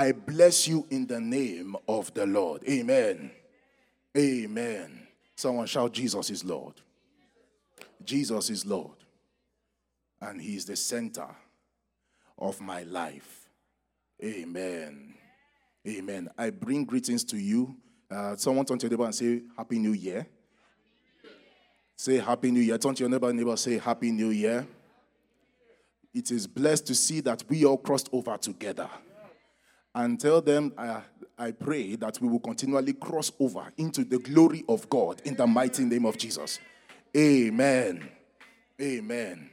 I bless you in the name of the Lord. Amen. Amen. Someone shout, Jesus is Lord. Jesus is Lord. And He is the center of my life. Amen. Amen. I bring greetings to you. Uh, someone turn to your neighbor and say, Happy New Year. Say Happy New Year. Turn to your neighbor, neighbor, say Happy New Year. It is blessed to see that we all crossed over together. And tell them, I, I pray that we will continually cross over into the glory of God in the mighty name of Jesus. Amen. Amen.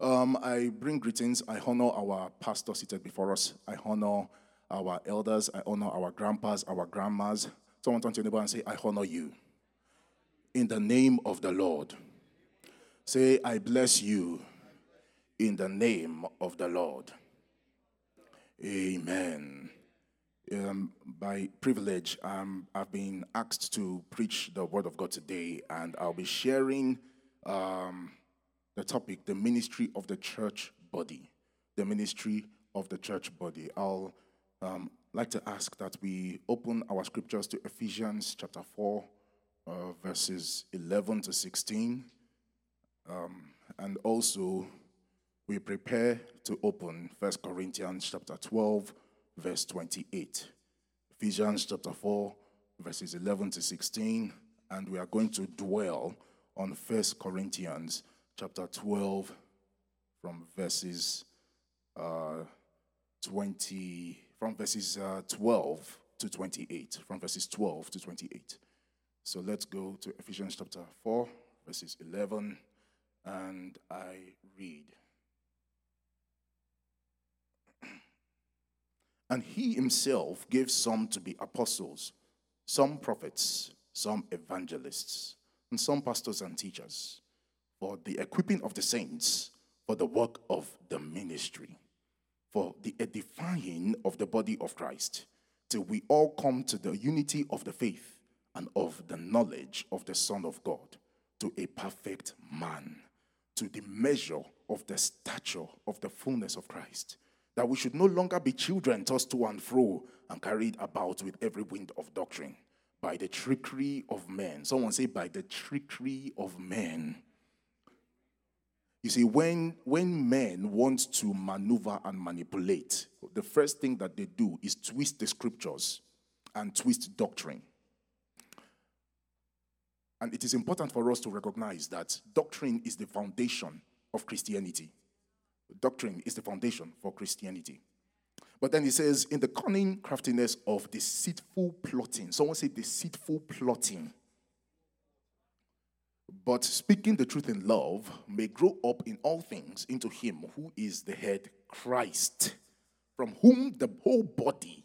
Um, I bring greetings. I honor our pastor seated before us. I honor our elders. I honor our grandpas, our grandmas. Someone turn to your neighbor and say, I honor you in the name of the Lord. Say, I bless you in the name of the Lord. Amen. Um, by privilege, um, I've been asked to preach the Word of God today, and I'll be sharing um, the topic the ministry of the church body. The ministry of the church body. I'll um, like to ask that we open our scriptures to Ephesians chapter 4 uh, verses 11 to 16. Um, and also, we prepare to open First Corinthians chapter 12, verse 28. Ephesians chapter 4, verses 11 to 16. And we are going to dwell on First Corinthians chapter 12, from verses uh, 20, from verses uh, 12 to 28. From verses 12 to 28. So let's go to Ephesians chapter 4, verses 11, and I read. And he himself gave some to be apostles, some prophets, some evangelists, and some pastors and teachers for the equipping of the saints for the work of the ministry, for the edifying of the body of Christ, till we all come to the unity of the faith and of the knowledge of the Son of God to a perfect man, to the measure of the stature of the fullness of Christ, that we should no longer be children tossed to and fro and carried about with every wind of doctrine by the trickery of men. Someone say, by the trickery of men. You see, when, when men want to maneuver and manipulate, the first thing that they do is twist the scriptures and twist doctrine. And it is important for us to recognize that doctrine is the foundation of Christianity. Doctrine is the foundation for Christianity. But then he says, in the cunning craftiness of deceitful plotting, someone say deceitful plotting. But speaking the truth in love may grow up in all things into him who is the head, Christ, from whom the whole body,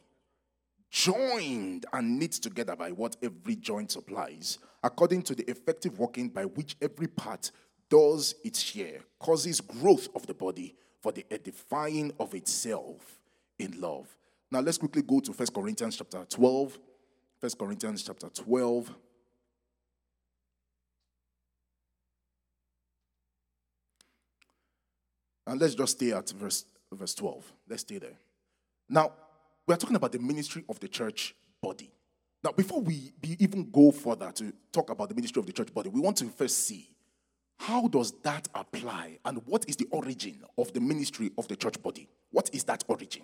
joined and knit together by what every joint supplies, according to the effective working by which every part does its share, causes growth of the body for the edifying of itself in love. Now let's quickly go to 1 Corinthians chapter 12. 1 Corinthians chapter 12. And let's just stay at verse, verse 12. Let's stay there. Now, we're talking about the ministry of the church body. Now, before we even go further to talk about the ministry of the church body, we want to first see how does that apply and what is the origin of the ministry of the church body? What is that origin?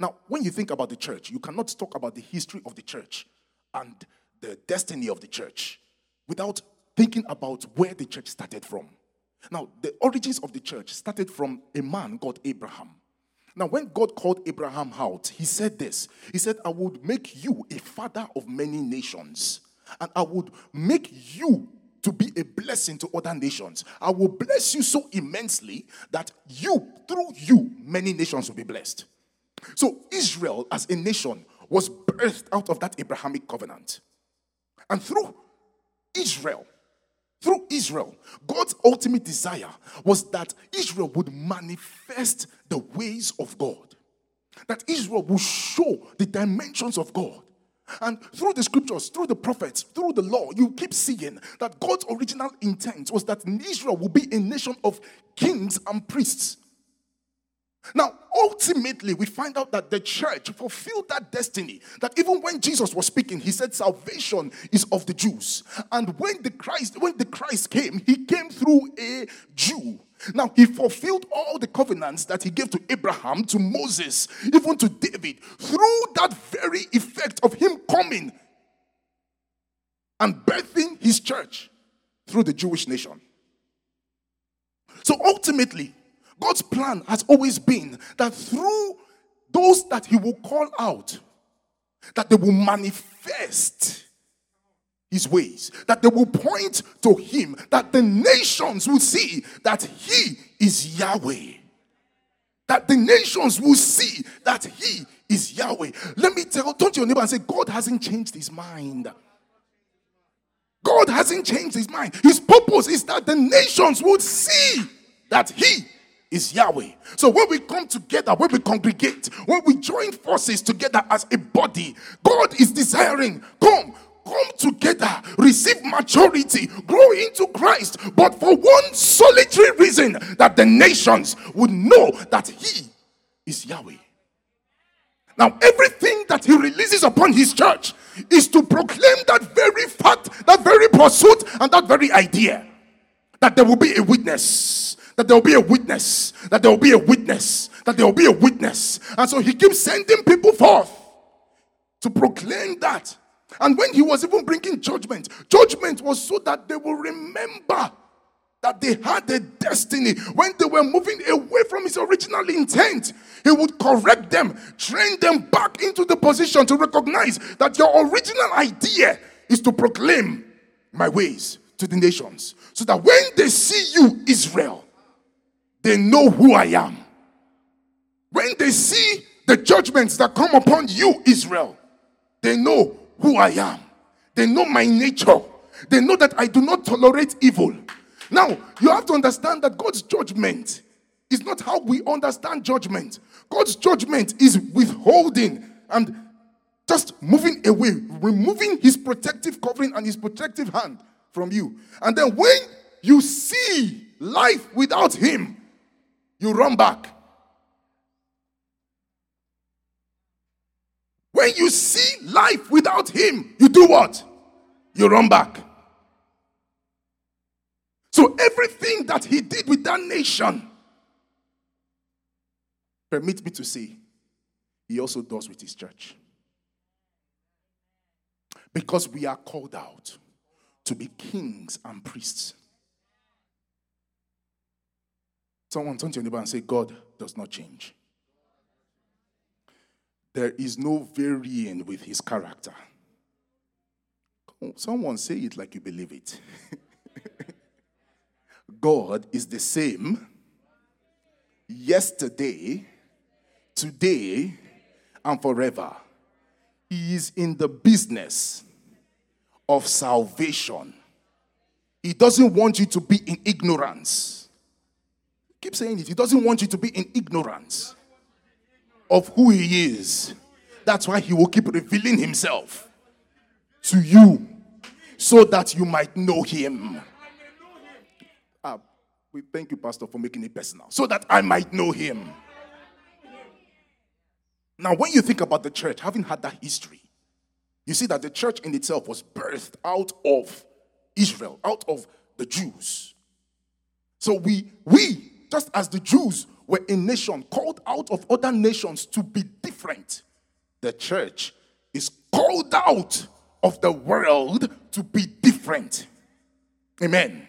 Now, when you think about the church, you cannot talk about the history of the church and the destiny of the church without thinking about where the church started from. Now, the origins of the church started from a man called Abraham. Now, when God called Abraham out, he said this He said, I would make you a father of many nations, and I would make you to be a blessing to other nations. I will bless you so immensely that you, through you, many nations will be blessed. So, Israel as a nation was birthed out of that Abrahamic covenant. And through Israel, through Israel, God's ultimate desire was that Israel would manifest the ways of God, that Israel would show the dimensions of God. And through the scriptures, through the prophets, through the law, you keep seeing that God's original intent was that Israel will be a nation of kings and priests. Now, ultimately, we find out that the church fulfilled that destiny. That even when Jesus was speaking, he said, Salvation is of the Jews. And when the Christ, when the Christ came, he came through a Jew. Now, he fulfilled all the covenants that he gave to Abraham, to Moses, even to David, through that very effect of him coming and birthing his church through the Jewish nation. So ultimately, God's plan has always been that through those that He will call out, that they will manifest His ways, that they will point to Him, that the nations will see that He is Yahweh. That the nations will see that He is Yahweh. Let me tell, you, don't your neighbor and say, God hasn't changed His mind. God hasn't changed His mind. His purpose is that the nations would see that He is Yahweh. So when we come together, when we congregate, when we join forces together as a body, God is desiring, come, come together, receive maturity, grow into Christ, but for one solitary reason that the nations would know that He is Yahweh. Now, everything that He releases upon His church is to proclaim that very fact, that very pursuit, and that very idea that there will be a witness that there will be a witness, that there will be a witness, that there will be a witness. And so he keeps sending people forth to proclaim that. And when he was even bringing judgment, judgment was so that they will remember that they had a destiny. When they were moving away from his original intent, he would correct them, train them back into the position to recognize that your original idea is to proclaim my ways to the nations. So that when they see you, Israel, they know who I am. When they see the judgments that come upon you, Israel, they know who I am. They know my nature. They know that I do not tolerate evil. Now, you have to understand that God's judgment is not how we understand judgment. God's judgment is withholding and just moving away, removing his protective covering and his protective hand from you. And then when you see life without him, you run back. When you see life without Him, you do what? You run back. So everything that He did with that nation, permit me to say, He also does with His church. Because we are called out to be kings and priests. Someone turn to your neighbor and say, God does not change. There is no varying with his character. Someone say it like you believe it. God is the same yesterday, today, and forever. He is in the business of salvation. He doesn't want you to be in ignorance. Keep saying it. He doesn't want you to be in ignorance of who he is. That's why he will keep revealing himself to you so that you might know him. Uh, we thank you, Pastor, for making it personal. So that I might know him. Now, when you think about the church, having had that history, you see that the church in itself was birthed out of Israel, out of the Jews. So we we just as the Jews were a nation called out of other nations to be different, the church is called out of the world to be different. Amen.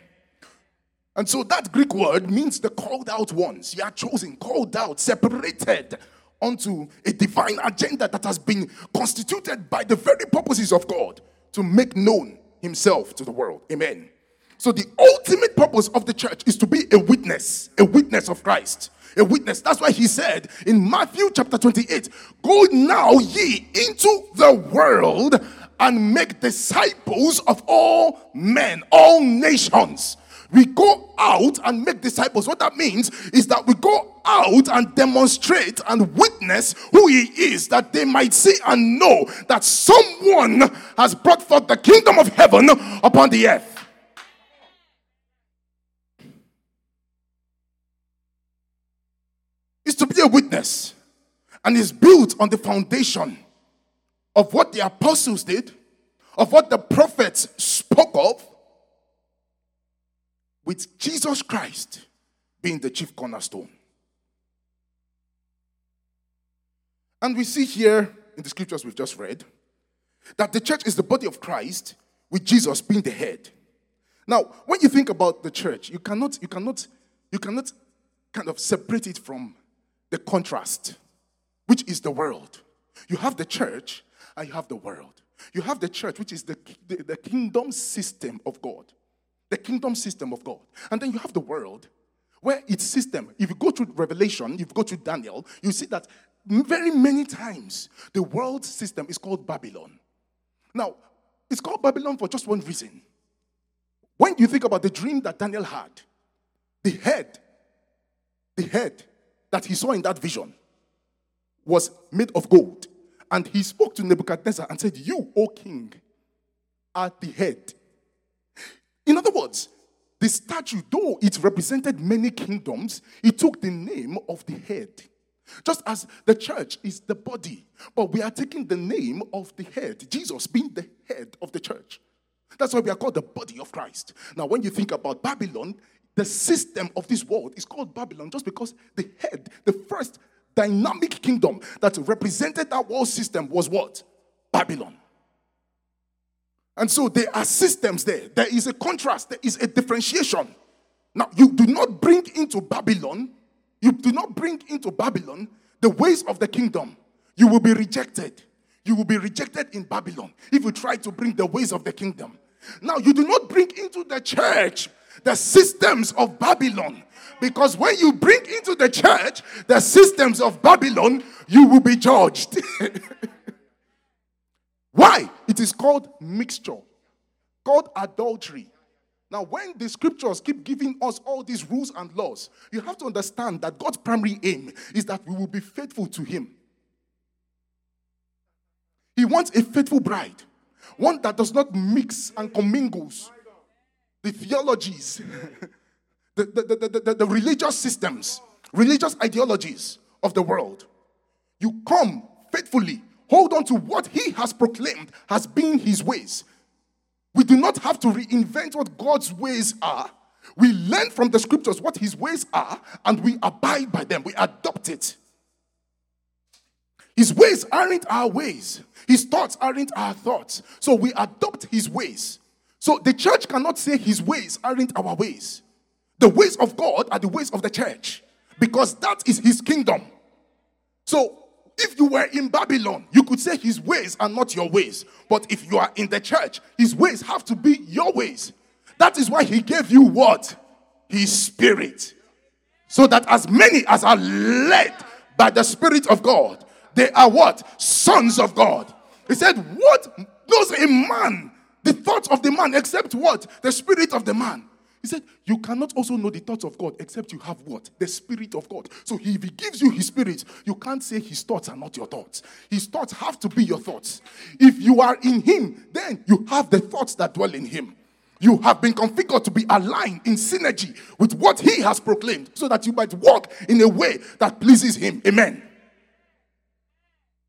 And so that Greek word means the called out ones. You are chosen, called out, separated onto a divine agenda that has been constituted by the very purposes of God to make known himself to the world. Amen. So the ultimate purpose of the church is to be a witness, a witness of Christ. A witness. That's why he said in Matthew chapter 28 Go now ye into the world and make disciples of all men, all nations. We go out and make disciples. What that means is that we go out and demonstrate and witness who he is, that they might see and know that someone has brought forth the kingdom of heaven upon the earth. To be a witness and is built on the foundation of what the apostles did, of what the prophets spoke of, with Jesus Christ being the chief cornerstone. And we see here in the scriptures we've just read that the church is the body of Christ with Jesus being the head. Now, when you think about the church, you cannot, you cannot, you cannot kind of separate it from the contrast, which is the world. You have the church and you have the world. You have the church, which is the, the, the kingdom system of God. The kingdom system of God. And then you have the world, where its system, if you go to Revelation, if you go to Daniel, you see that very many times the world system is called Babylon. Now, it's called Babylon for just one reason. When you think about the dream that Daniel had, the head, the head that he saw in that vision was made of gold. And he spoke to Nebuchadnezzar and said, You, O king, are the head. In other words, the statue, though it represented many kingdoms, it took the name of the head. Just as the church is the body, but we are taking the name of the head, Jesus being the head of the church. That's why we are called the body of Christ. Now, when you think about Babylon, the system of this world is called Babylon just because the head, the first dynamic kingdom that represented that world system was what? Babylon. And so there are systems there. There is a contrast, there is a differentiation. Now, you do not bring into Babylon you do not bring into Babylon the ways of the kingdom, you will be rejected. You will be rejected in Babylon if you try to bring the ways of the kingdom. Now, you do not bring into the church the systems of Babylon. Because when you bring into the church the systems of Babylon, you will be judged. Why? It is called mixture, called adultery. Now, when the scriptures keep giving us all these rules and laws, you have to understand that God's primary aim is that we will be faithful to Him. He wants a faithful bride, one that does not mix and commingles the theologies, the, the, the, the, the religious systems, religious ideologies of the world. You come faithfully, hold on to what He has proclaimed has been His ways. We do not have to reinvent what God's ways are. We learn from the scriptures what his ways are and we abide by them. We adopt it. His ways aren't our ways, his thoughts aren't our thoughts. So we adopt his ways. So the church cannot say his ways aren't our ways. The ways of God are the ways of the church because that is his kingdom. So if you were in Babylon, you could say his ways are not your ways. But if you are in the church, his ways have to be your ways. That is why he gave you what? His spirit. So that as many as are led by the spirit of God, they are what? Sons of God. He said, What knows a man? The thoughts of the man, except what? The spirit of the man. He said, You cannot also know the thoughts of God except you have what? The Spirit of God. So if He gives you His Spirit, you can't say His thoughts are not your thoughts. His thoughts have to be your thoughts. If you are in Him, then you have the thoughts that dwell in Him. You have been configured to be aligned in synergy with what He has proclaimed so that you might walk in a way that pleases Him. Amen.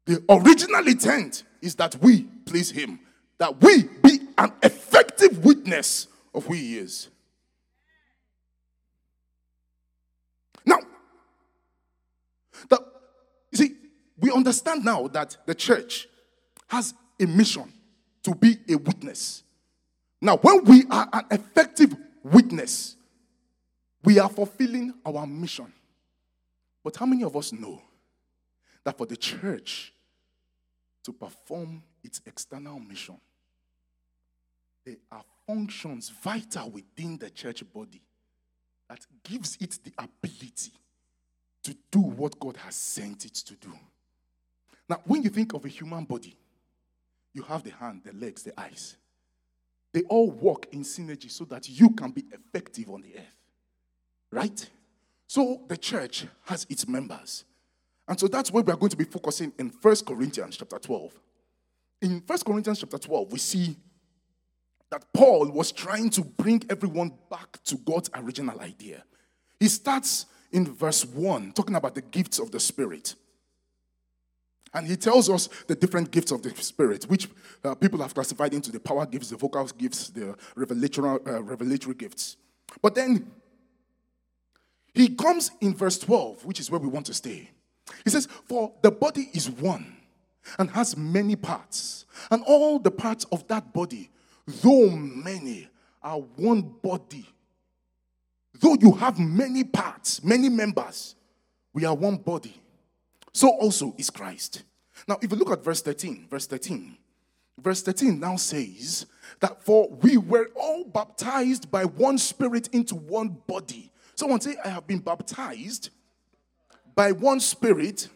The original intent is that we please Him, that we be an effective witness of who He is. Now, that, you see, we understand now that the church has a mission to be a witness. Now, when we are an effective witness, we are fulfilling our mission. But how many of us know that for the church to perform its external mission, there are functions vital within the church body that gives it the ability to do what God has sent it to do. Now, when you think of a human body, you have the hand, the legs, the eyes. They all work in synergy so that you can be effective on the earth. Right? So the church has its members. And so that's where we are going to be focusing in First Corinthians chapter 12. In First Corinthians chapter 12, we see that Paul was trying to bring everyone back to God's original idea. He starts in verse 1, talking about the gifts of the Spirit. And he tells us the different gifts of the Spirit, which uh, people have classified into the power gifts, the vocal gifts, the revelatory, uh, revelatory gifts. But then he comes in verse 12, which is where we want to stay. He says, For the body is one and has many parts, and all the parts of that body, though many, are one body. Though you have many parts, many members, we are one body. So also is Christ. Now, if you look at verse 13, verse 13, verse 13 now says that for we were all baptized by one spirit into one body. Someone say, I have been baptized by one spirit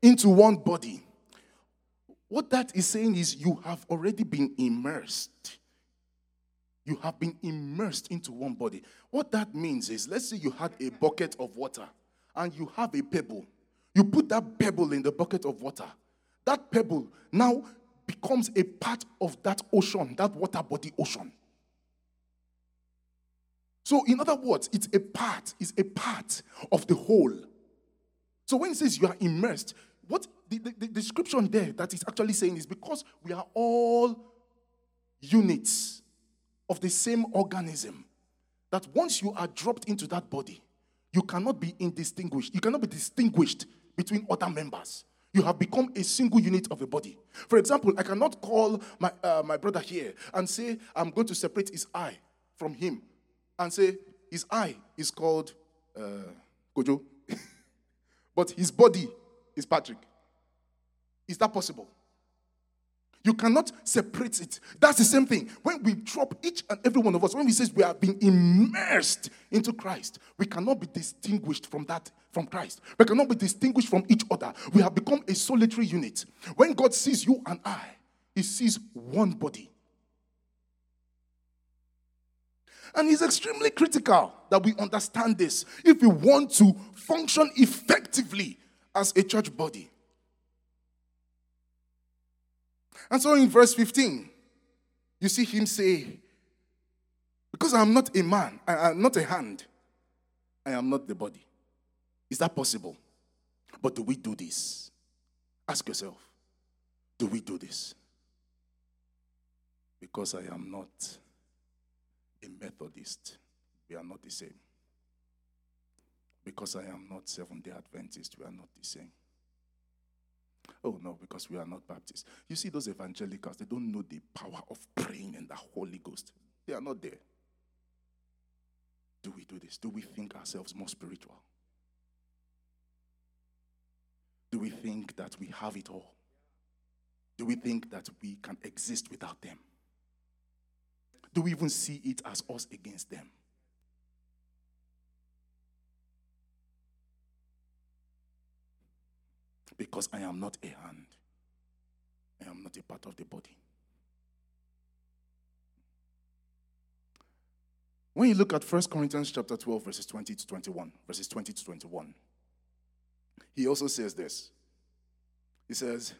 into one body. What that is saying is you have already been immersed. You have been immersed into one body. What that means is, let's say you had a bucket of water and you have a pebble. You put that pebble in the bucket of water. That pebble now becomes a part of that ocean, that water body ocean. So, in other words, it's a part, it's a part of the whole. So, when it says you are immersed, what the, the, the description there that is actually saying is because we are all units of the same organism, that once you are dropped into that body, you cannot be indistinguished. You cannot be distinguished between other members. You have become a single unit of a body. For example, I cannot call my, uh, my brother here and say, I'm going to separate his eye from him and say, his eye is called uh, Gojo, but his body is Patrick. Is that possible? You cannot separate it. That's the same thing. When we drop each and every one of us, when we say we are being immersed into Christ, we cannot be distinguished from that, from Christ. We cannot be distinguished from each other. We have become a solitary unit. When God sees you and I, He sees one body. And it's extremely critical that we understand this if we want to function effectively as a church body. And so in verse 15, you see him say, Because I'm not a man, I am not a hand, I am not the body. Is that possible? But do we do this? Ask yourself, do we do this? Because I am not a Methodist, we are not the same. Because I am not Seventh day Adventist, we are not the same. Oh, no, because we are not Baptists. You see, those evangelicals, they don't know the power of praying and the Holy Ghost. They are not there. Do we do this? Do we think ourselves more spiritual? Do we think that we have it all? Do we think that we can exist without them? Do we even see it as us against them? Because I am not a hand. I am not a part of the body. When you look at 1 Corinthians chapter 12, verses 20 to 21, verses 20 to 21, he also says this. He says,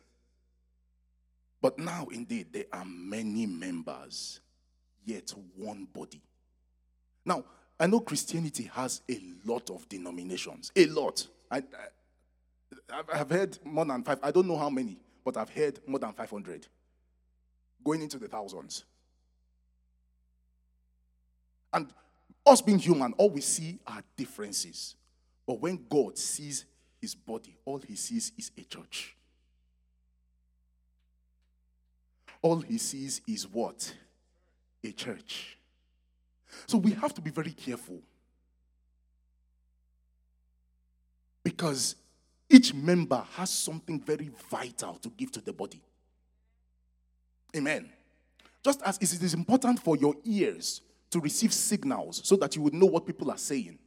But now indeed there are many members, yet one body. Now, I know Christianity has a lot of denominations, a lot. I, I, I've heard more than five. I don't know how many, but I've heard more than 500. Going into the thousands. And us being human, all we see are differences. But when God sees his body, all he sees is a church. All he sees is what? A church. So we have to be very careful. Because each member has something very vital to give to the body. Amen. Just as it is important for your ears to receive signals so that you would know what people are saying,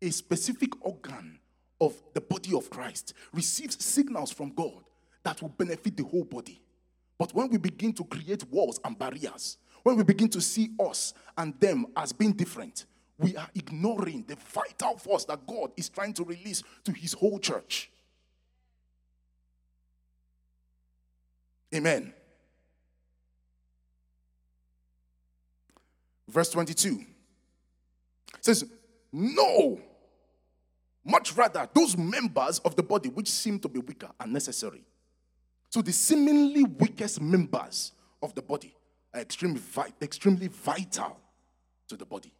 a specific organ of the body of Christ receives signals from God that will benefit the whole body. But when we begin to create walls and barriers, when we begin to see us and them as being different, we are ignoring the vital force that God is trying to release to his whole church. Amen. Verse 22 says, No, Much rather, those members of the body which seem to be weaker are necessary. So the seemingly weakest members of the body are extremely, extremely vital to the body.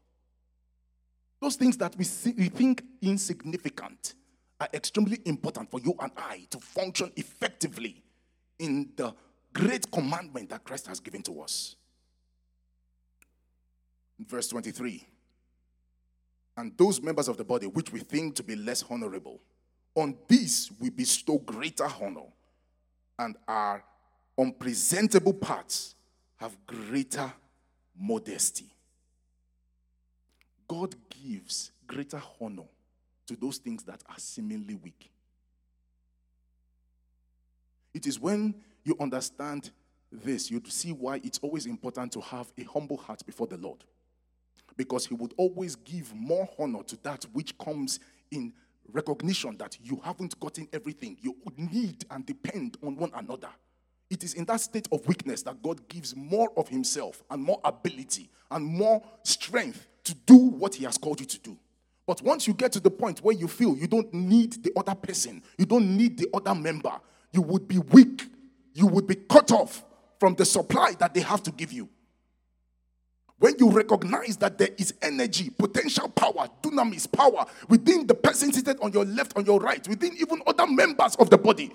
Those things that we, see, we think insignificant are extremely important for you and I to function effectively in the great commandment that Christ has given to us. Verse 23 And those members of the body which we think to be less honorable, on these we bestow greater honor, and our unpresentable parts have greater modesty. God gives greater honor to those things that are seemingly weak. It is when you understand this, you see why it's always important to have a humble heart before the Lord. Because He would always give more honor to that which comes in recognition that you haven't gotten everything. You need and depend on one another. It is in that state of weakness that God gives more of Himself and more ability and more strength to do what He has called you to do. But once you get to the point where you feel you don't need the other person, you don't need the other member, you would be weak. You would be cut off from the supply that they have to give you. When you recognize that there is energy, potential power, dunamis power within the person seated on your left, on your right, within even other members of the body,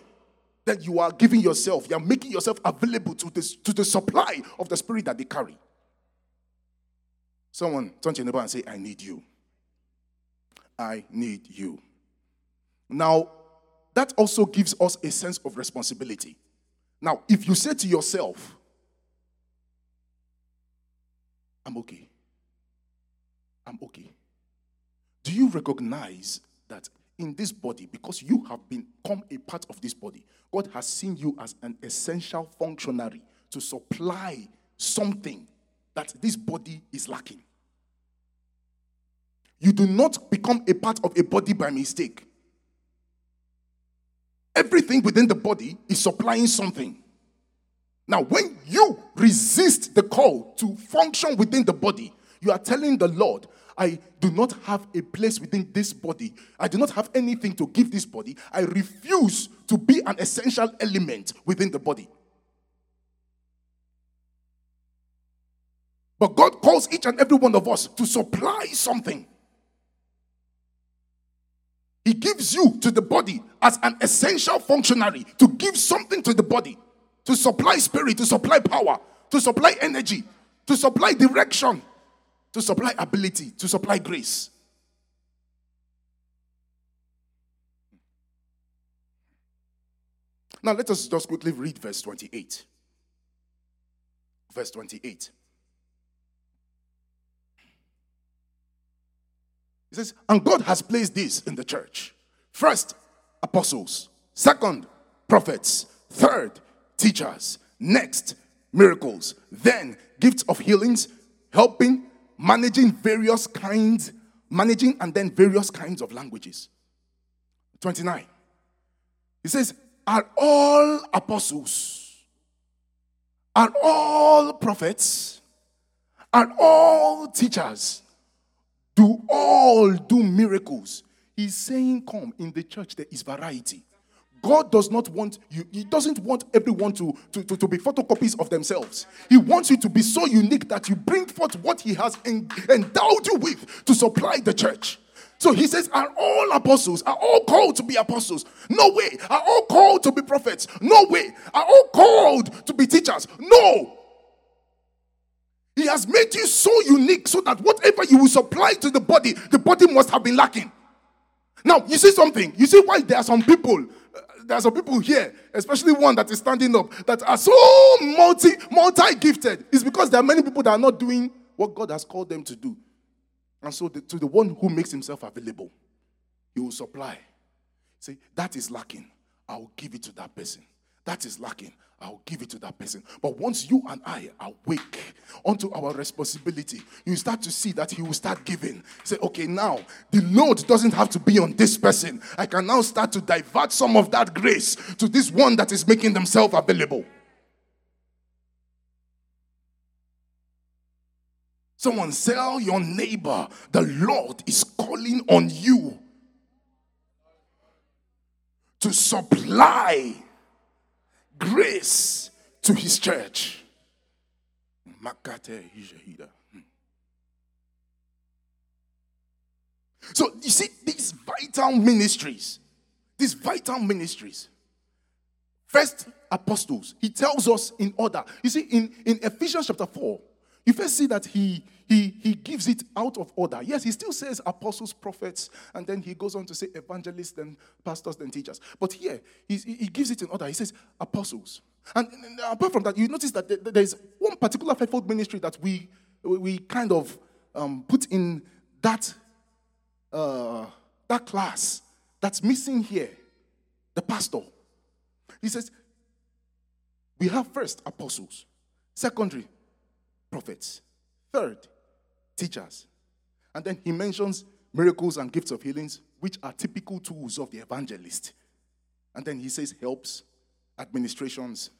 that you are giving yourself, you are making yourself available to, this, to the supply of the spirit that they carry. Someone turn to your neighbor and say, I need you. I need you. Now, that also gives us a sense of responsibility. Now, if you say to yourself, I'm okay, I'm okay, do you recognize that in this body, because you have become a part of this body, God has seen you as an essential functionary to supply something that this body is lacking? You do not become a part of a body by mistake. Everything within the body is supplying something. Now, when you resist the call to function within the body, you are telling the Lord, I do not have a place within this body. I do not have anything to give this body. I refuse to be an essential element within the body. But God calls each and every one of us to supply something. He gives you to the body as an essential functionary to give something to the body, to supply spirit, to supply power, to supply energy, to supply direction, to supply ability, to supply grace. Now, let us just quickly read verse 28. Verse 28. He says, and God has placed this in the church. First, apostles. Second, prophets. Third, teachers. Next, miracles. Then, gifts of healings, helping, managing various kinds, managing and then various kinds of languages. 29. He says, Are all apostles? Are all prophets? Are all teachers? do all do miracles. He's saying, Come, in the church there is variety. God does not want you, He doesn't want everyone to, to, to, to, be photocopies of themselves. He wants you to be so unique that you bring forth what He has endowed you with to supply the church. So he says, Are all apostles, are all called to be apostles? No way. Are all called to be prophets? No way. Are all called to be teachers? No. He has made you so unique so that whatever you will supply to the body, the body must have been lacking. Now, you see something. You see why there are some people, uh, there are some people here, especially one that is standing up, that are so multi multi gifted. It's because there are many people that are not doing what God has called them to do. And so, the, to the one who makes himself available, he will supply. Say, that is lacking. I will give it to that person. That is lacking. I'll give it to that person. But once you and I awake onto our responsibility, you start to see that he will start giving. Say, okay, now the load doesn't have to be on this person. I can now start to divert some of that grace to this one that is making themselves available. Someone tell your neighbor, the Lord is calling on you to supply grace to his church. Hmm. So you see, these vital ministries, these vital ministries, first apostles, he tells us in order. You see, in, in Ephesians chapter 4, you first see that he, he, he gives it out of order. Yes, he still says apostles, prophets, and then he goes on to say evangelists, then pastors, then teachers. But here, he, he gives it in order. He says apostles. And, apart from that, you notice that there's one particular fivefold ministry that we, we kind of um, put in that, uh, that class that's missing here the pastor. He says, we have first apostles, secondary prophets. Third, teachers. And then he mentions miracles and gifts of healings, which are typical tools of the evangelist. And then he says helps, administrations,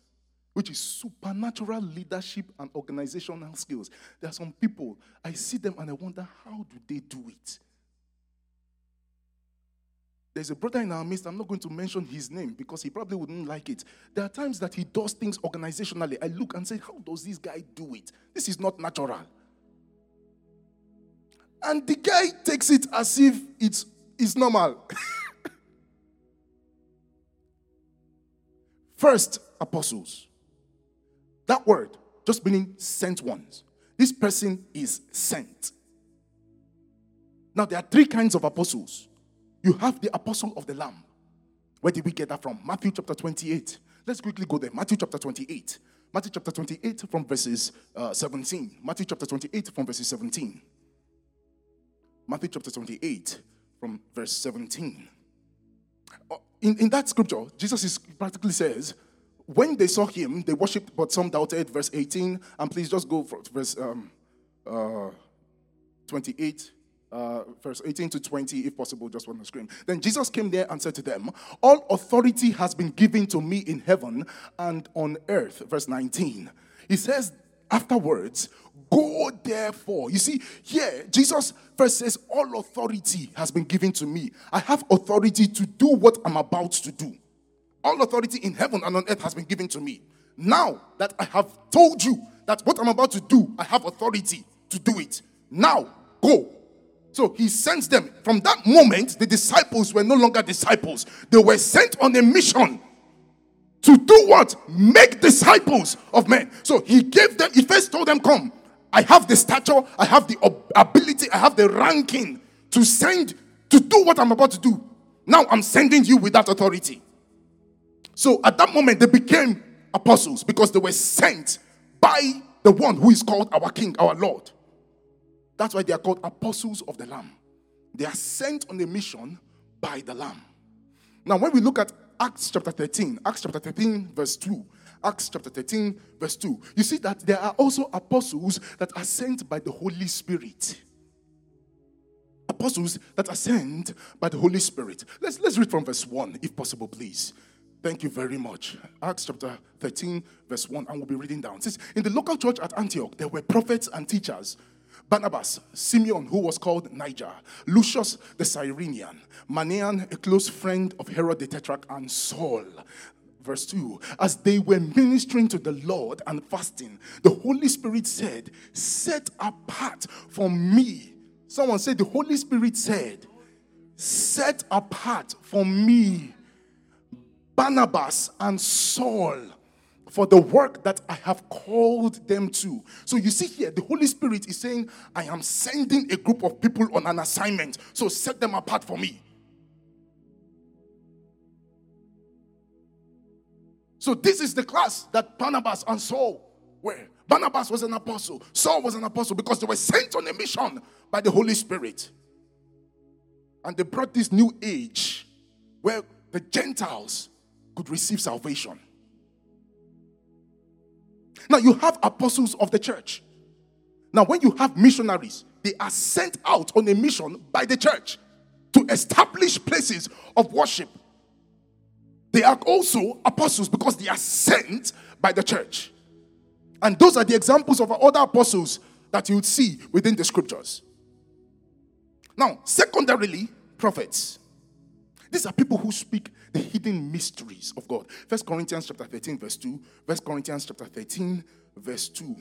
which is supernatural leadership and organizational skills. There are some people, I see them and I wonder, how do they do it? There's a brother in our midst, I'm not going to mention his name because he probably wouldn't like it. There are times that he does things organizationally. I look and say, How does this guy do it? This is not natural. And the guy takes it as if it's, it's normal. First, apostles. That word, just meaning sent ones. This person is sent. Now, there are three kinds of apostles you have the apostle of the Lamb. Where did we get that from? Matthew chapter 28. Let's quickly go there. Matthew chapter 28. Matthew chapter 28 from verses uh, 17. Matthew chapter 28 from verses 17. Matthew chapter 28 from verse 17. Uh, in, in that scripture, Jesus is practically says, when they saw him, they worshipped, but some doubted. Verse 18. And please just go for verse um, uh, 28 uh, verse 18 to 20, if possible, just on the screen. Then Jesus came there and said to them, All authority has been given to me in heaven and on earth. Verse 19. He says, afterwards, Go therefore. You see, here, Jesus first says, All authority has been given to me. I have authority to do what I'm about to do. All authority in heaven and on earth has been given to me. Now that I have told you that what I'm about to do, I have authority to do it. Now, go so he sends them. From that moment, the disciples were no longer disciples, they were sent on a mission to do what? Make disciples of men. So he gave them, he first told them, Come, I have the stature, I have the ability, I have the ranking to send, to do what I'm about to do. Now I'm sending you with that authority. So at that moment, they became apostles because they were sent by the one who is called our King, our Lord. That's why they are called apostles of the Lamb. They are sent on a mission by the Lamb. Now, when we look at Acts chapter 13, Acts chapter 13, verse 2, Acts chapter 13, verse 2, you see that there are also apostles that are sent by the Holy Spirit. Apostles that are sent by the Holy Spirit. Let's, let's read from verse 1, if possible, please. Thank you very much. Acts chapter 13, verse 1, and we'll be reading down. It says, In the local church at Antioch, there were prophets and teachers Barnabas, Simeon, who was called Niger, Lucius the Cyrenian, Manaen, a close friend of Herod the Tetrarch, and Saul. Verse 2 As they were ministering to the Lord and fasting, the Holy Spirit said, Set apart for me. Someone said, The Holy Spirit said, Set apart for me Barnabas and Saul for the work that I have called them to. So you see here, the Holy Spirit is saying, I am sending a group of people on an assignment. So set them apart for me. So this is the class that Barnabas and Saul were. Barnabas was an apostle, Saul was an apostle because they were sent on a mission by the Holy Spirit. And they brought this new age where the Gentiles could receive salvation. Now you have apostles of the church. Now, when you have missionaries, they are sent out on a mission by the church to establish places of worship. They are also apostles because they are sent by the church. And those are the examples of other apostles that you would see within the scriptures. Now, secondarily, prophets. These are people who speak the hidden mysteries of God. First Corinthians chapter 13, verse 2. First Corinthians chapter 13, verse 2.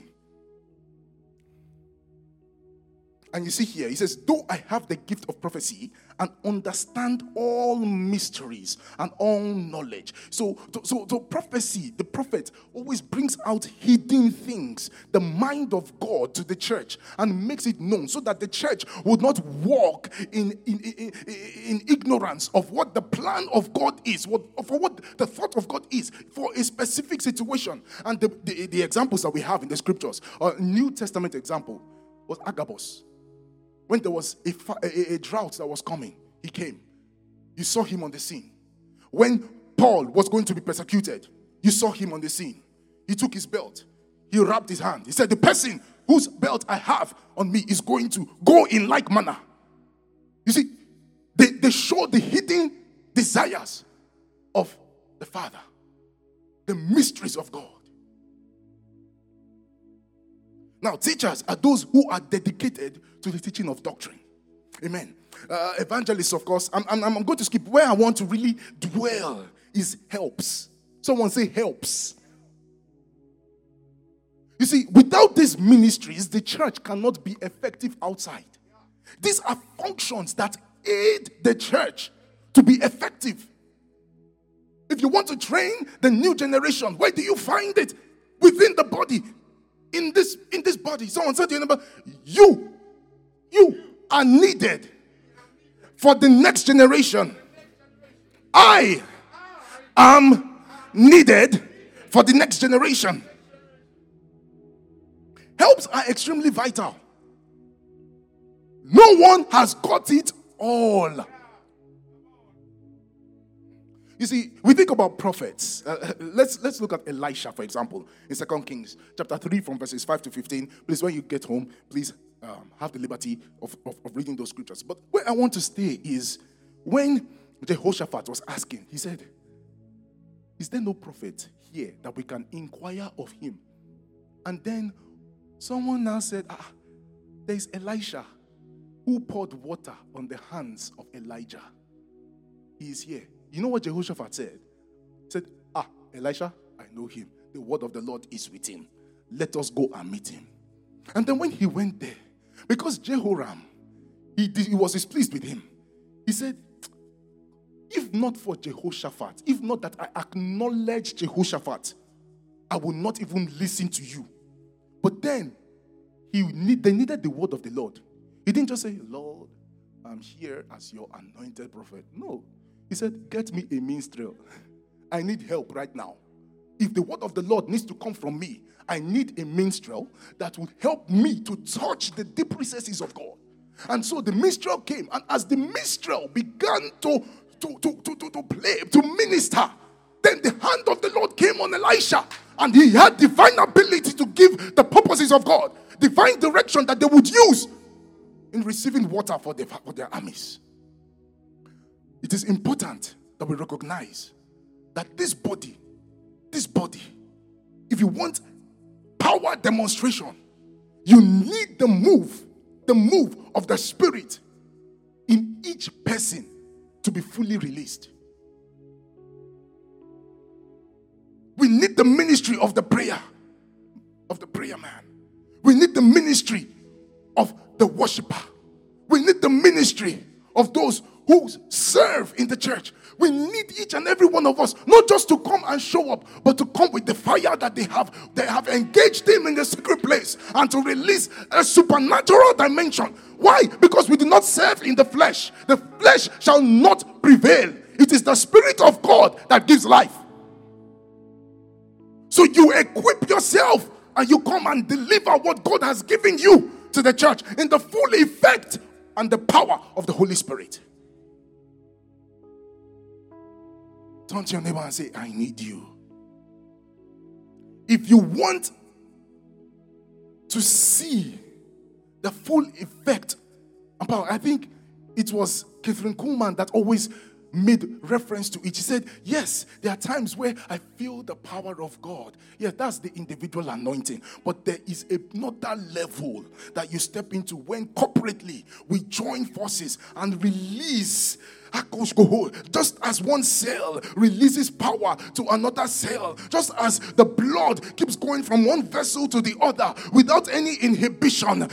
And you see here, he says, Though I have the gift of prophecy and understand all mysteries and all knowledge. So, so, so prophecy, the prophet always brings out hidden things, the mind of God to the church and makes it known so that the church would not walk in, in, in, in ignorance of what the plan of God is, what, for what the thought of God is for a specific situation. And the, the, the examples that we have in the scriptures, a New Testament example was Agabus when there was a, a, a, drought that was coming, he came. You saw him on the scene. When Paul was going to be persecuted, you saw him on the scene. He took his belt, he wrapped his hand. He said, The person whose belt I have on me is going to go in like manner. You see, they, they show the hidden desires of the Father, the mysteries of God. Now, teachers are those who are dedicated to the teaching of doctrine. Amen. Uh, evangelists, of course, I'm, I'm, I'm going to skip. Where I want to really dwell is helps. Someone say helps. You see, without these ministries, the church cannot be effective outside. These are functions that aid the church to be effective. If you want to train the new generation, where do you find it? Within the body in this in this body. Someone said to your neighbor, you, you are needed for the next generation. I am needed for the next generation. Helps are extremely vital. No one has got it all. You see, we think about prophets. Uh, let's let's look at Elisha, for example, in Second Kings chapter three, from verses five to fifteen. Please, when you get home, please um, have the liberty of, of, of reading those scriptures. But where I want to stay is when Jehoshaphat was asking, he said, "Is there no prophet here that we can inquire of him?" And then someone now said, "Ah, there is Elisha, who poured water on the hands of Elijah. He is here." You know what Jehoshaphat said? He said, Ah, Elisha, I know him. The word of the Lord is with him. Let us go and meet him. And then when he went there, because Jehoram, he, did, he was displeased with him, he said, If not for Jehoshaphat, if not that I acknowledge Jehoshaphat, I will not even listen to you. But then he need, they needed the word of the Lord. He didn't just say, Lord, I'm here as your anointed prophet. No, he said, Get me a minstrel. I need help right now. If the word of the Lord needs to come from me, I need a minstrel that will help me to touch the deep recesses of God. And so the minstrel came, and as the minstrel began to, to, to, to, to, to play, to minister, then the hand of the Lord came on Elisha, and he had divine ability to give the purposes of God, divine direction that they would use in receiving water for their, for their armies. It is important that we recognize that this body, this body, if you want power demonstration, you need the move, the move of the Spirit in each person to be fully released. We need the ministry of the prayer, of the prayer man. We need the ministry of the worshiper. We need the ministry of those who serve in the church. We need each and every one of us, not just to come and show up, but to come with the fire that they have. They have engaged him in the secret place and to release a supernatural dimension. Why? Because we do not serve in the flesh. The flesh shall not prevail. It is the Spirit of God that gives life. So you equip yourself and you come and deliver what God has given you to the church in the full effect and the power of the Holy Spirit. Turn to your neighbor and say, I need you. If you want to see the full effect and power, I think it was Kathryn Kuhlman that always made reference to it. He said, Yes, there are times where I feel the power of God. Yes, that's the individual anointing. But there is another level that you step into when corporately we join forces and release Just as one cell releases power to another cell, just as the blood keeps going from one vessel to the other without any inhibition,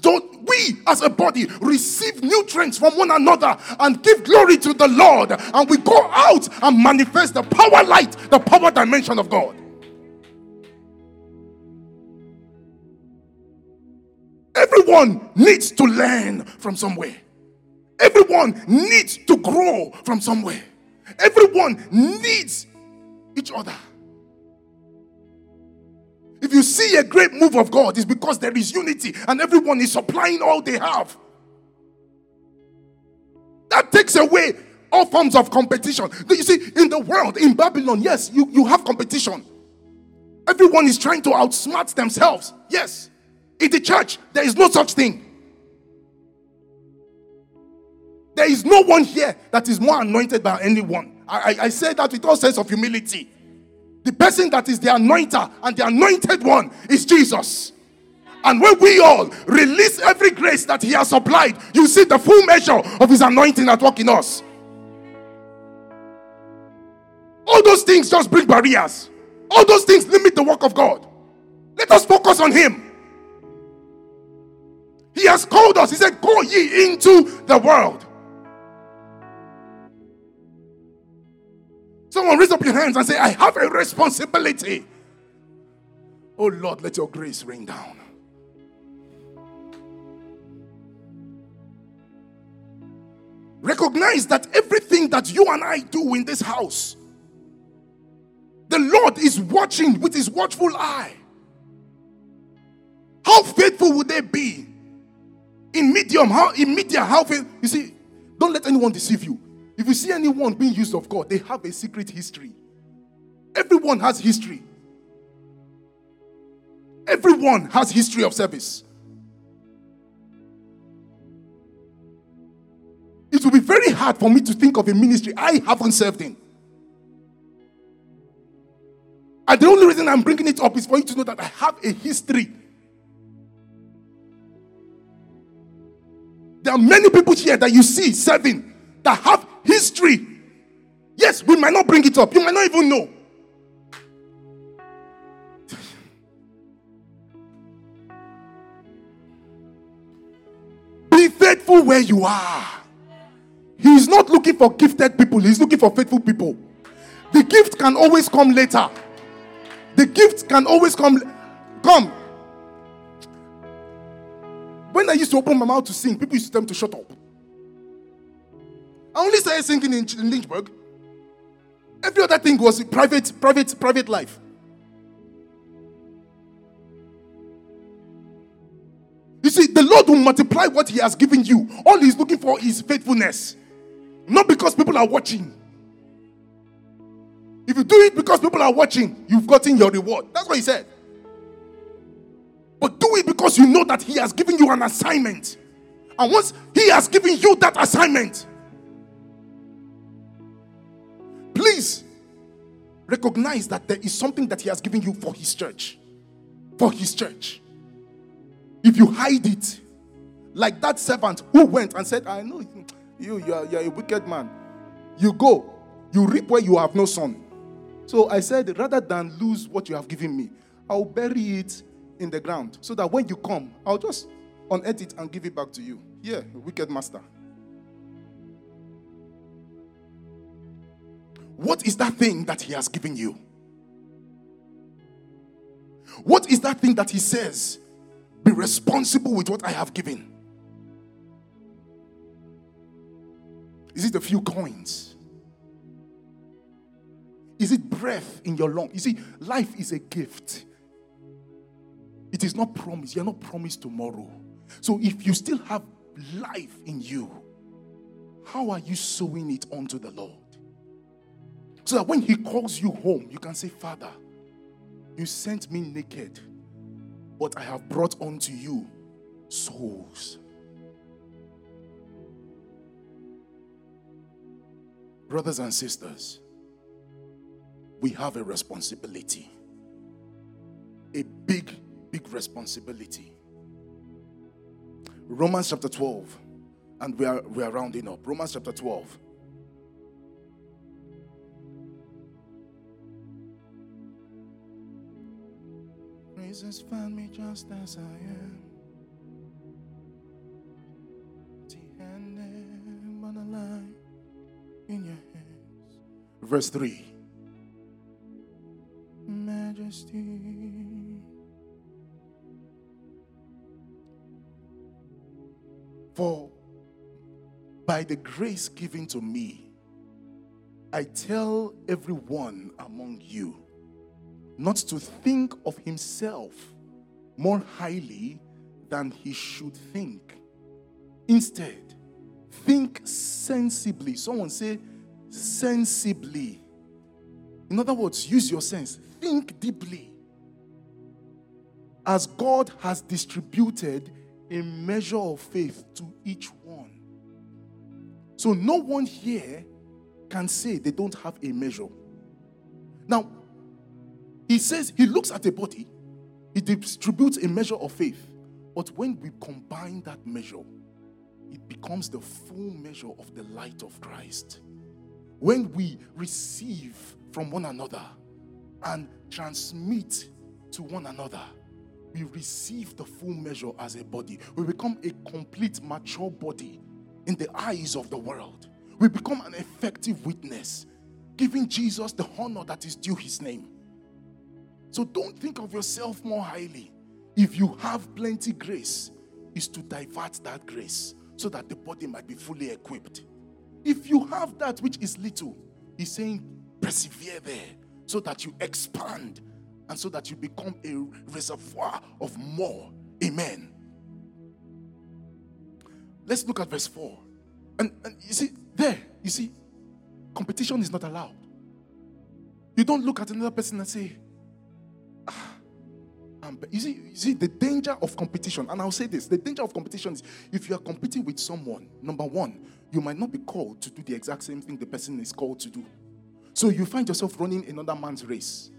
don't we as a body receive nutrients from one another and give glory to the Lord, and we go out and manifest the power light, the power dimension of God. Everyone needs to learn from somewhere. Everyone needs to grow from somewhere. Everyone needs each other. If you see a great move of God, it's because there is unity and everyone is supplying all they have. That takes away all forms of competition. You see, in the world, in Babylon, yes, you, you have competition. Everyone is trying to outsmart themselves. Yes. In the church, there is no such thing. There is no one here that is more anointed by anyone. I, I, I say that with all sense of humility. The person that is the anointer and the anointed one is Jesus. And when we all release every grace that He has supplied, you see the full measure of His anointing at work in us. All those things just bring barriers, all those things limit the work of God. Let us focus on Him. He has called us, He said, Go ye into the world. Someone raise up your hands and say, I have a responsibility. Oh Lord, let your grace rain down. Recognize that everything that you and I do in this house, the Lord is watching with his watchful eye. How faithful would they be? In medium, how in media, how faithful? You see, don't let anyone deceive you. If you see anyone being used of God, they have a secret history. Everyone has history. Everyone has history of service. It will be very hard for me to think of a ministry I haven't served in. And the only reason I'm bringing it up is for you to know that I have a history. There are many people here that you see serving that have history. Yes, we might not bring it up. You might not even know. Be faithful where you are. He's not looking for gifted people, he's looking for faithful people. The gift can always come later. The gift can always come. Come. When I used to open my mouth to sing, people used to tell me to shut up. I only started singing in, in Lynchburg. Every other thing was private, private, private life. You see, the Lord will multiply what He has given you. All He's looking for is faithfulness. Not because people are watching. If you do it because people are watching, you've gotten your reward. That's what He said. But do it because you know that He has given you an assignment. And once He has given you that assignment, recognize that there is something that He has given you for His church. For His church. If you hide it, like that servant who went and said, I know you, you are, you are a wicked man. You go, you reap where you have no son. So I said, rather than lose what you have given me, I'll bury it in the ground so that when you come, I'll just unearth it and give it back to you. Yeah, wicked master. What is that thing that He has given you? What is that thing that He says? Be responsible with what I have given. Is it a few coins? Is it breath in your lung? You see, life is a gift. It is not promised. You're not promised tomorrow. So if you still have life in you, how are you sowing it onto the Lord? So that when He calls you home, you can say, Father, you sent me naked, but I have brought unto you souls. Brothers and sisters, we have a responsibility. A big, big responsibility. Romans chapter 12, And we are, we are rounding up. Romans chapter 12. Jesus found me just as I am. Verse 3. Majesty. For by the grace given to me, I tell everyone among you not to think of himself more highly than he should think. Instead, think sensibly. Someone say, sensibly. In other words, use your sense. Think deeply. As God has distributed a measure of faith to each one. So no one here can say they don't have a measure. Now, he says he looks at a body, he distributes a measure of faith. But when we combine that measure, it becomes the full measure of the light of Christ. When we receive from one another and transmit to one another, we receive the full measure as a body. We become a complete, mature body in the eyes of the world. We become an effective witness, giving Jesus the honor that is due his name. So don't think of yourself more highly. If you have plenty grace, is to divert that grace so that the body might be fully equipped. If you have that which is little, he's saying persevere there so that you expand and so that you become a reservoir of more. Amen. Let's look at verse 4. And, and you see, there, you see, competition is not allowed. You don't look at another person and say, Um, you see, you see, the danger of competition, and I'll say this the danger of competition is if you are competing with someone, number one, you might not be called to do the exact same thing the person is called to do. So you find yourself running another man's race.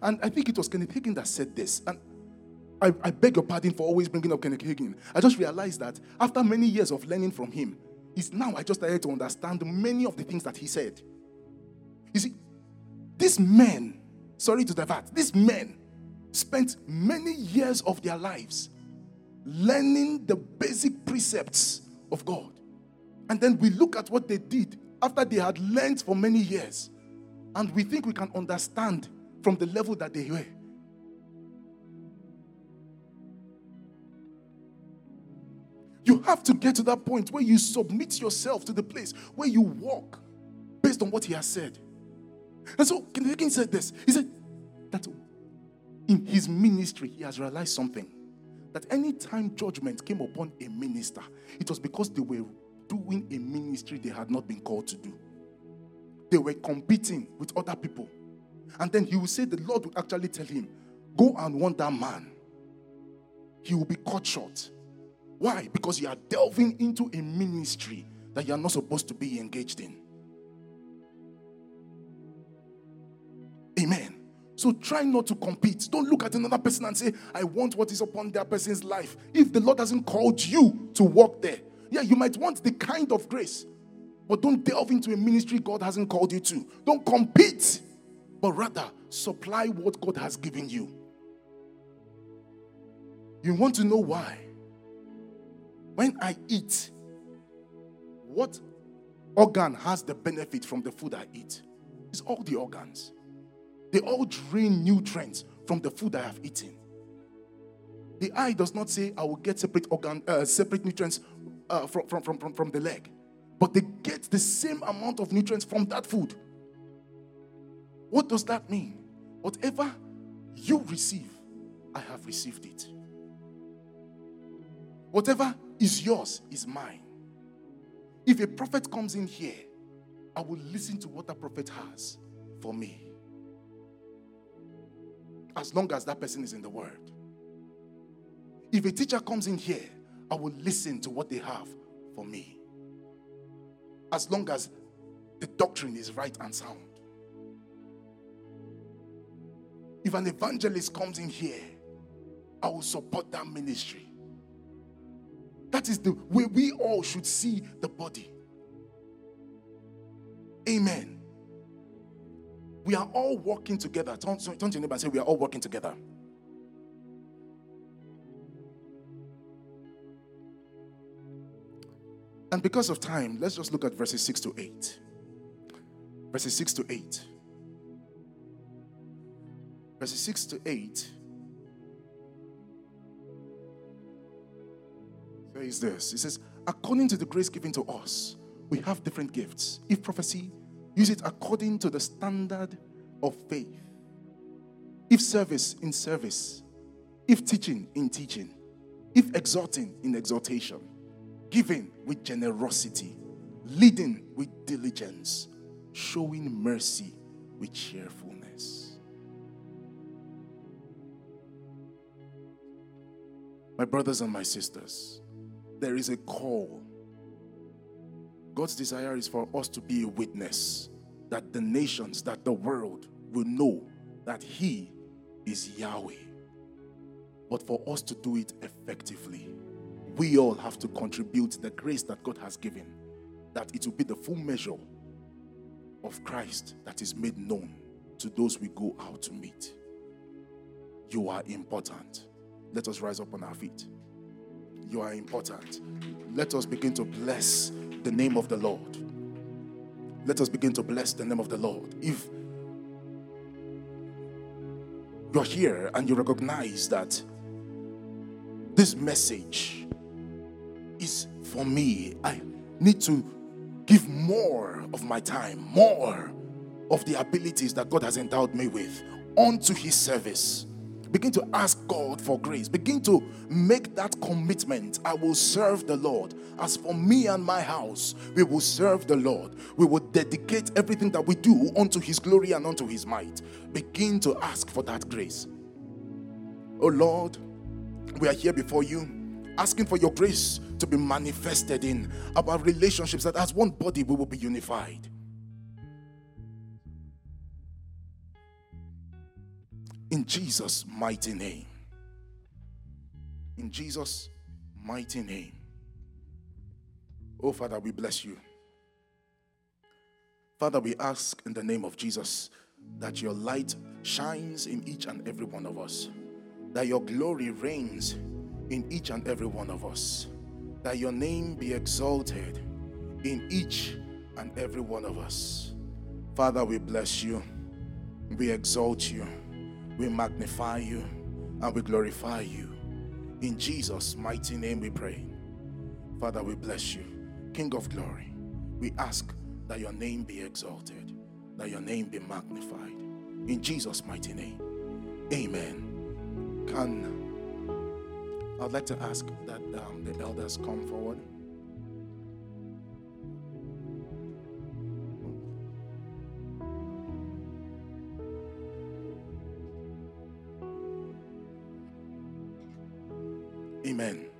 And I think it was Kenneth Hagin that said this. And I, I beg your pardon for always bringing up Kenneth Hagin. I just realized that after many years of learning from him, is now I just started to understand many of the things that he said. You see, these men, sorry to divert, these men spent many years of their lives learning the basic precepts of God. And then we look at what they did after they had learned for many years. And we think we can understand from the level that they were. You have to get to that point where you submit yourself to the place where you walk based on what he has said. And so Hagin said this. He said that in his ministry, he has realized something that any time judgment came upon a minister, it was because they were doing a ministry they had not been called to do. They were competing with other people. And then he will say, The Lord would actually tell him, Go and warn that man. He will be cut short. Why? Because you are delving into a ministry that you are not supposed to be engaged in. So try not to compete. Don't look at another person and say, I want what is upon that person's life. If the Lord hasn't called you to walk there, yeah, you might want the kind of grace, but don't delve into a ministry God hasn't called you to. Don't compete, but rather supply what God has given you. You want to know why? When I eat, what organ has the benefit from the food I eat? It's all the organs. They all drain nutrients from the food I have eaten. The eye does not say, I will get separate organ, uh, separate nutrients uh, from, from, from, from the leg. But they get the same amount of nutrients from that food. What does that mean? Whatever you receive, I have received it. Whatever is yours is mine. If a prophet comes in here, I will listen to what that prophet has for me as long as that person is in the word. If a teacher comes in here, I will listen to what they have for me. As long as the doctrine is right and sound. If an evangelist comes in here, I will support that ministry. That is the way we all should see the body. Amen. We are all working together. Turn, turn to your neighbor and say, We are all working together. And because of time, let's just look at verses 6 to 8. Verses 6 to 8. Verses 6 to 8 says this. It says, according to the grace given to us, we have different gifts. If prophecy, use it according to the standard of faith. If service, in service. If teaching, in teaching. If exhorting, in exhortation giving with generosity, leading with diligence, showing mercy with cheerfulness. My brothers and my sisters, there is a call. God's desire is for us to be a witness that the nations, that the world will know that He is Yahweh. But for us to do it effectively, we all have to contribute the grace that God has given, that it will be the full measure of Christ that is made known to those we go out to meet. You are important. Let us rise up on our feet. You are important. Let us begin to bless the name of the Lord. Let us begin to bless the name of the Lord. If you're here and you recognize that this message is for me. I need to give more of my time, more of the abilities that God has endowed me with onto His service. Begin to ask God for grace. Begin to make that commitment. I will serve the Lord. As for me and my house, we will serve the Lord. We will dedicate everything that we do unto His glory and unto His might. Begin to ask for that grace. Oh Lord, we are here before you, asking for your grace to be manifested in our relationships, that as one body we will be unified. In Jesus' mighty name. In Jesus' mighty name. Oh, Father, we bless you. Father, we ask in the name of Jesus that your light shines in each and every one of us, that your glory reigns in each and every one of us that your name be exalted in each and every one of us. Father, we bless you, we exalt you, we magnify you, and we glorify you. In Jesus' mighty name we pray. Father, we bless you. King of glory, we ask that your name be exalted, that your name be magnified. In Jesus' mighty name, amen. Can I'd like to ask that um, the elders come forward. Amen.